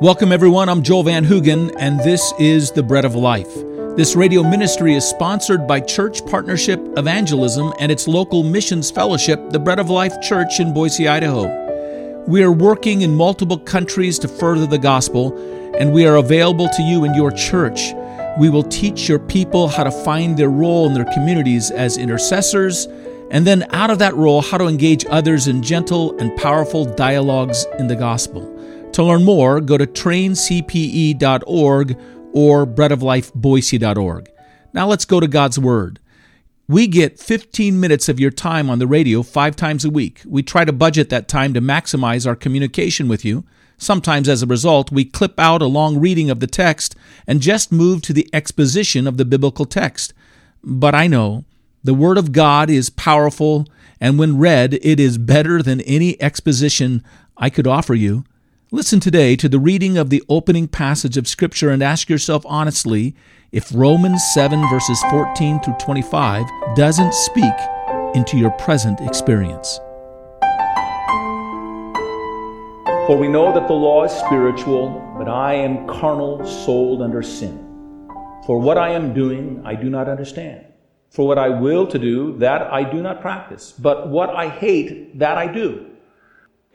Welcome, everyone. I'm Joel Van Hoogen, and this is The Bread of Life. This radio ministry is sponsored by Church Partnership Evangelism and its local missions fellowship, the Bread of Life Church in Boise, Idaho. We are working in multiple countries to further the gospel, and we are available to you in your church. We will teach your people how to find their role in their communities as intercessors, and then out of that role, how to engage others in gentle and powerful dialogues in the gospel. To learn more, go to traincpe.org or breadoflifeboise.org. Now let's go to God's Word. We get 15 minutes of your time on the radio five times a week. We try to budget that time to maximize our communication with you. Sometimes, as a result, we clip out a long reading of the text and just move to the exposition of the biblical text. But I know the Word of God is powerful, and when read, it is better than any exposition I could offer you. Listen today to the reading of the opening passage of Scripture and ask yourself honestly if Romans 7, verses 14 through 25, doesn't speak into your present experience. For we know that the law is spiritual, but I am carnal, sold under sin. For what I am doing, I do not understand. For what I will to do, that I do not practice. But what I hate, that I do.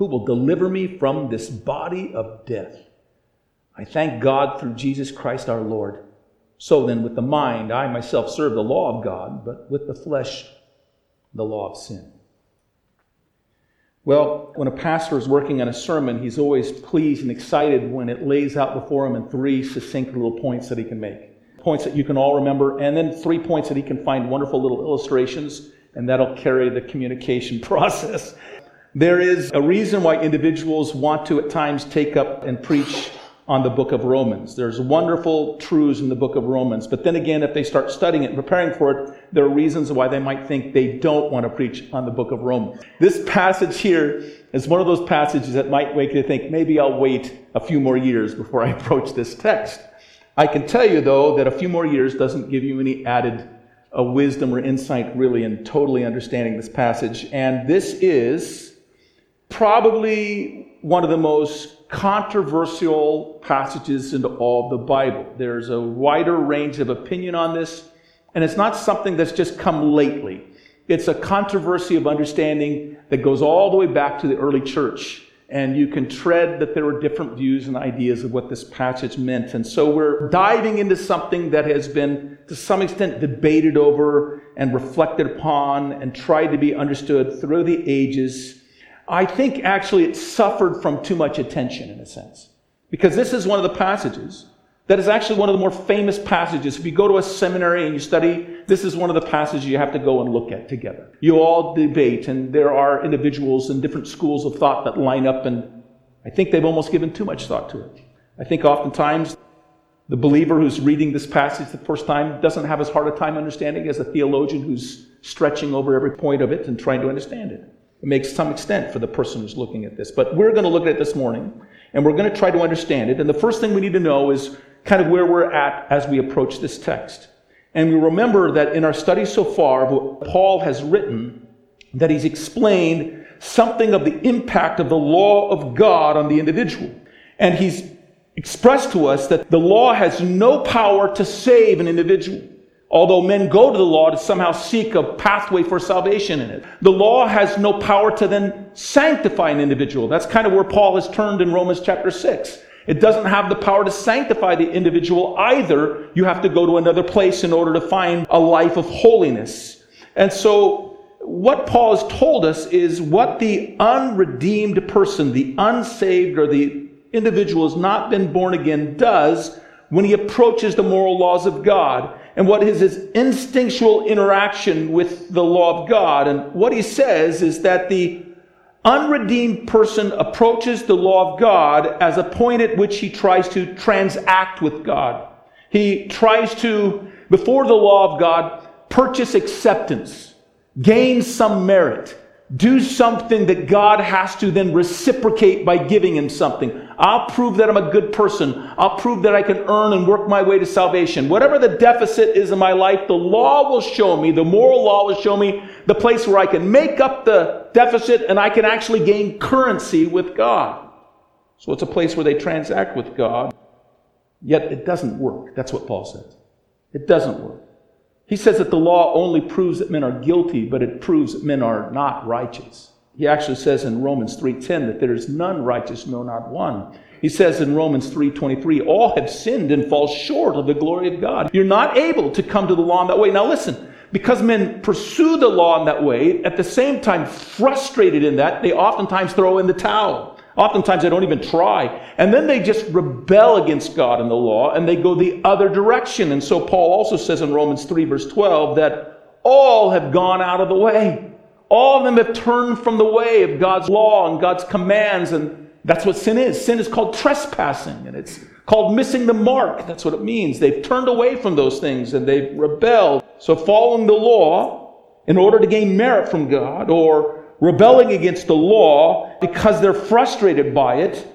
Who will deliver me from this body of death. I thank God through Jesus Christ our Lord. So then, with the mind, I myself serve the law of God, but with the flesh, the law of sin. Well, when a pastor is working on a sermon, he's always pleased and excited when it lays out before him in three succinct little points that he can make. Points that you can all remember, and then three points that he can find wonderful little illustrations, and that'll carry the communication process. There is a reason why individuals want to at times take up and preach on the book of Romans. There's wonderful truths in the book of Romans. But then again, if they start studying it and preparing for it, there are reasons why they might think they don't want to preach on the book of Romans. This passage here is one of those passages that might make you think, maybe I'll wait a few more years before I approach this text. I can tell you, though, that a few more years doesn't give you any added uh, wisdom or insight, really, in totally understanding this passage. And this is probably one of the most controversial passages in all of the Bible. There's a wider range of opinion on this, and it's not something that's just come lately. It's a controversy of understanding that goes all the way back to the early church. And you can tread that there were different views and ideas of what this passage meant. And so we're diving into something that has been, to some extent, debated over and reflected upon and tried to be understood through the ages I think actually it suffered from too much attention in a sense. Because this is one of the passages that is actually one of the more famous passages. If you go to a seminary and you study, this is one of the passages you have to go and look at together. You all debate, and there are individuals in different schools of thought that line up, and I think they've almost given too much thought to it. I think oftentimes the believer who's reading this passage the first time doesn't have as hard a time understanding as a theologian who's stretching over every point of it and trying to understand it. It makes some extent for the person who's looking at this. But we're going to look at it this morning, and we're going to try to understand it. And the first thing we need to know is kind of where we're at as we approach this text. And we remember that in our study so far, what Paul has written that he's explained something of the impact of the law of God on the individual. And he's expressed to us that the law has no power to save an individual. Although men go to the law to somehow seek a pathway for salvation in it. The law has no power to then sanctify an individual. That's kind of where Paul has turned in Romans chapter 6. It doesn't have the power to sanctify the individual either. You have to go to another place in order to find a life of holiness. And so, what Paul has told us is what the unredeemed person, the unsaved, or the individual who has not been born again does when he approaches the moral laws of God and what is his instinctual interaction with the law of God. And what he says is that the unredeemed person approaches the law of God as a point at which he tries to transact with God. He tries to, before the law of God, purchase acceptance, gain some merit, do something that God has to then reciprocate by giving him something. I'll prove that I'm a good person. I'll prove that I can earn and work my way to salvation. Whatever the deficit is in my life, the law will show me, the moral law will show me the place where I can make up the deficit and I can actually gain currency with God. So it's a place where they transact with God, yet it doesn't work. That's what Paul says. It doesn't work. He says that the law only proves that men are guilty, but it proves that men are not righteous. He actually says in Romans 3:10 that there is none righteous, no not one. He says in Romans 3:23, all have sinned and fall short of the glory of God. You're not able to come to the law in that way. Now listen, because men pursue the law in that way, at the same time frustrated in that, they oftentimes throw in the towel. Oftentimes they don't even try. And then they just rebel against God and the law and they go the other direction. And so Paul also says in Romans 3, verse 12, that all have gone out of the way. All of them have turned from the way of God's law and God's commands. And that's what sin is. Sin is called trespassing and it's called missing the mark. That's what it means. They've turned away from those things and they've rebelled. So following the law in order to gain merit from God or rebelling against the law because they're frustrated by it,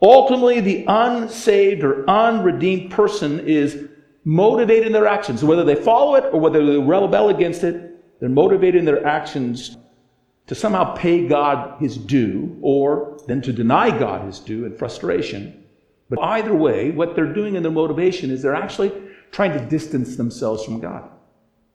ultimately the unsaved or unredeemed person is motivated in their actions. Whether they follow it or whether they rebel against it, they're motivated in their actions to somehow pay God his due or then to deny God his due in frustration. But either way, what they're doing in their motivation is they're actually trying to distance themselves from God.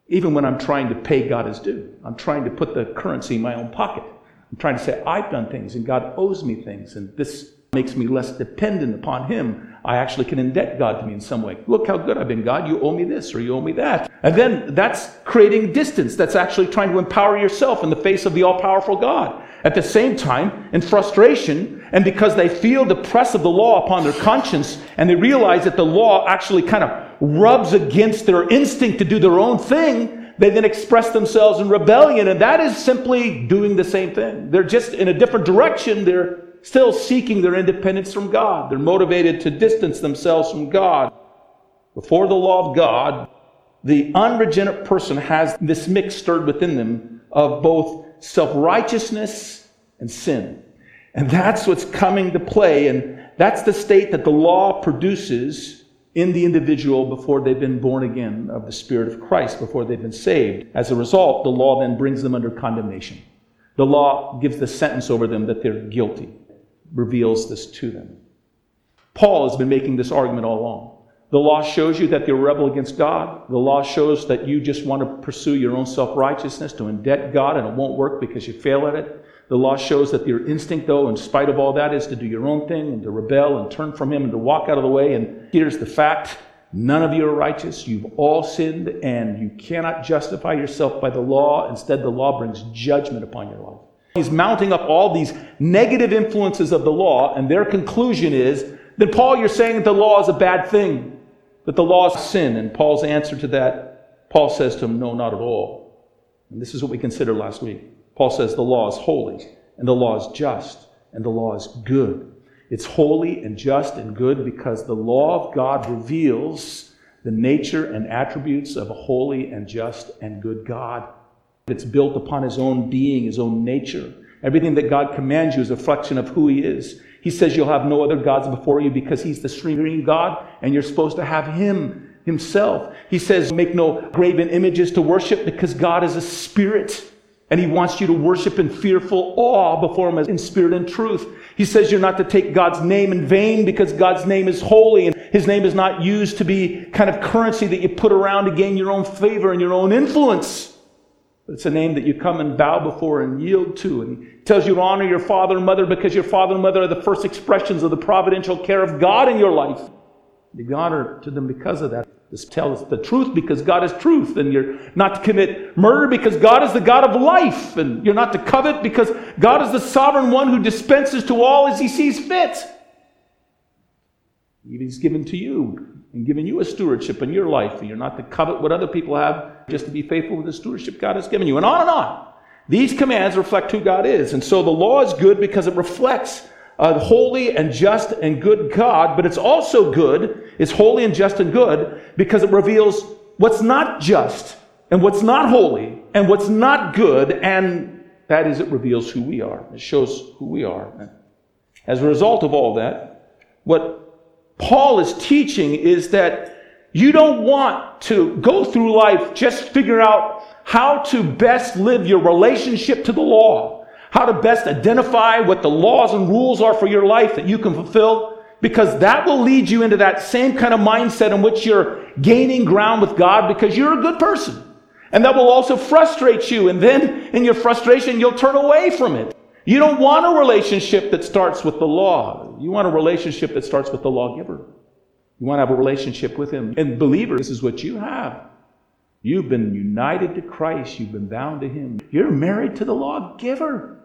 Even when I'm trying to pay God his due, I'm trying to put the currency in my own pocket. I'm trying to say, I've done things and God owes me things, and this makes me less dependent upon Him. I actually can indebt God to me in some way. Look how good I've been, God. You owe me this or you owe me that. And then that's creating distance. That's actually trying to empower yourself in the face of the all powerful God. At the same time, in frustration, and because they feel the press of the law upon their conscience, and they realize that the law actually kind of rubs against their instinct to do their own thing, they then express themselves in rebellion, and that is simply doing the same thing. They're just in a different direction. They're still seeking their independence from God. They're motivated to distance themselves from God. Before the law of God, the unregenerate person has this mix stirred within them of both self righteousness and sin. And that's what's coming to play, and that's the state that the law produces in the individual before they've been born again of the Spirit of Christ, before they've been saved. As a result, the law then brings them under condemnation. The law gives the sentence over them that they're guilty, reveals this to them. Paul has been making this argument all along. The law shows you that you're a rebel against God. The law shows that you just want to pursue your own self righteousness to indebt God, and it won't work because you fail at it. The law shows that your instinct, though, in spite of all that, is to do your own thing and to rebel and turn from Him and to walk out of the way. And here's the fact none of you are righteous. You've all sinned, and you cannot justify yourself by the law. Instead, the law brings judgment upon your life. He's mounting up all these negative influences of the law, and their conclusion is that, Paul, you're saying that the law is a bad thing, that the law is sin. And Paul's answer to that, Paul says to him, No, not at all. And this is what we considered last week. Paul says the law is holy, and the law is just, and the law is good. It's holy and just and good because the law of God reveals the nature and attributes of a holy and just and good God. It's built upon his own being, his own nature. Everything that God commands you is a reflection of who he is. He says you'll have no other gods before you because he's the supreme God and you're supposed to have him himself. He says make no graven images to worship because God is a spirit. And he wants you to worship in fearful awe before him in spirit and truth. He says you're not to take God's name in vain because God's name is holy and his name is not used to be kind of currency that you put around to gain your own favor and your own influence. It's a name that you come and bow before and yield to. And he tells you to honor your father and mother because your father and mother are the first expressions of the providential care of God in your life. You honor to them because of that. Just tell us the truth because God is truth. And you're not to commit murder because God is the God of life. And you're not to covet because God is the sovereign one who dispenses to all as he sees fit. He's given to you and given you a stewardship in your life. And you're not to covet what other people have, just to be faithful with the stewardship God has given you. And on and on. These commands reflect who God is. And so the law is good because it reflects a holy and just and good God, but it's also good, it's holy and just and good because it reveals what's not just and what's not holy and what's not good, and that is, it reveals who we are. It shows who we are. As a result of all that, what Paul is teaching is that you don't want to go through life just figure out how to best live your relationship to the law, how to best identify what the laws and rules are for your life that you can fulfill, because that will lead you into that same kind of mindset in which you're gaining ground with God because you're a good person. And that will also frustrate you. And then in your frustration, you'll turn away from it. You don't want a relationship that starts with the law. You want a relationship that starts with the lawgiver. You want to have a relationship with Him. And believer, this is what you have. You've been united to Christ. You've been bound to Him. You're married to the lawgiver.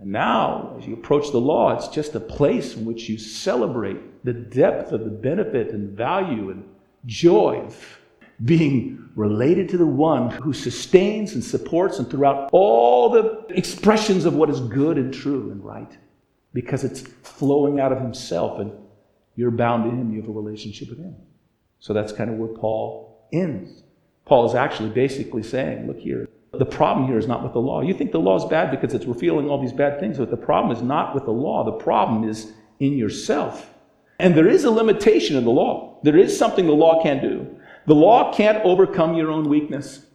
And now, as you approach the law, it's just a place in which you celebrate the depth of the benefit and value and joy of being related to the one who sustains and supports and throughout all the expressions of what is good and true and right. Because it's flowing out of himself and you're bound to him you have a relationship with him. So that's kind of where paul ends. Paul is actually basically saying look here the problem here is not with the law you think the law is bad because it's revealing all these bad things but the problem is not with the law the problem is in yourself and there is a limitation in the law there is something the law can do the law can't overcome your own weakness.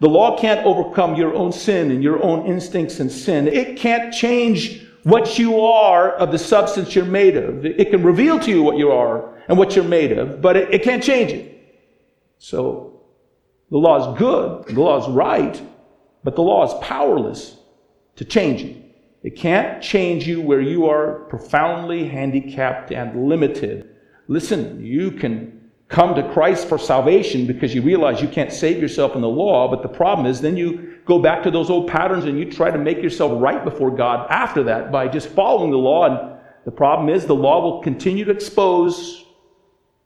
The law can't overcome your own sin and your own instincts and sin. It can't change what you are of the substance you're made of. It can reveal to you what you are and what you're made of, but it, it can't change it. So the law is good, the law is right, but the law is powerless to change you. It can't change you where you are profoundly handicapped and limited. Listen, you can come to Christ for salvation because you realize you can't save yourself in the law. But the problem is, then you go back to those old patterns and you try to make yourself right before God after that by just following the law. And the problem is, the law will continue to expose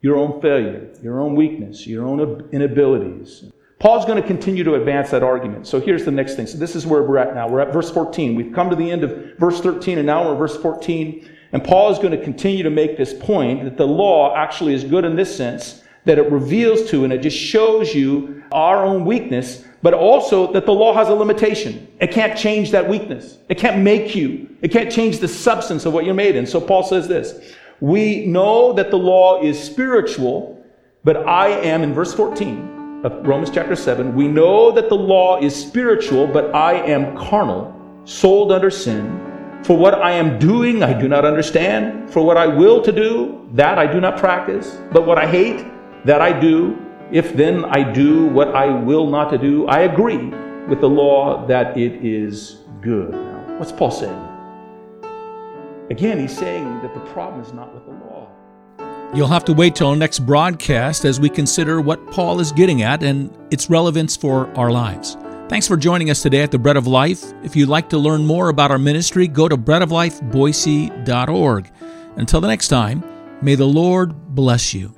your own failure, your own weakness, your own inabilities. Paul's going to continue to advance that argument. So here's the next thing. So this is where we're at now. We're at verse 14. We've come to the end of verse 13, and now we're verse 14. And Paul is going to continue to make this point that the law actually is good in this sense that it reveals to and it just shows you our own weakness, but also that the law has a limitation. It can't change that weakness. It can't make you. It can't change the substance of what you're made in. So Paul says this We know that the law is spiritual, but I am, in verse 14 of Romans chapter 7, we know that the law is spiritual, but I am carnal, sold under sin. For what I am doing, I do not understand. For what I will to do, that I do not practice. But what I hate, that I do. If then I do what I will not to do, I agree with the law that it is good. Now, what's Paul saying? Again, he's saying that the problem is not with the law. You'll have to wait till our next broadcast as we consider what Paul is getting at and its relevance for our lives. Thanks for joining us today at the Bread of Life. If you'd like to learn more about our ministry, go to breadoflifeboise.org. Until the next time, may the Lord bless you.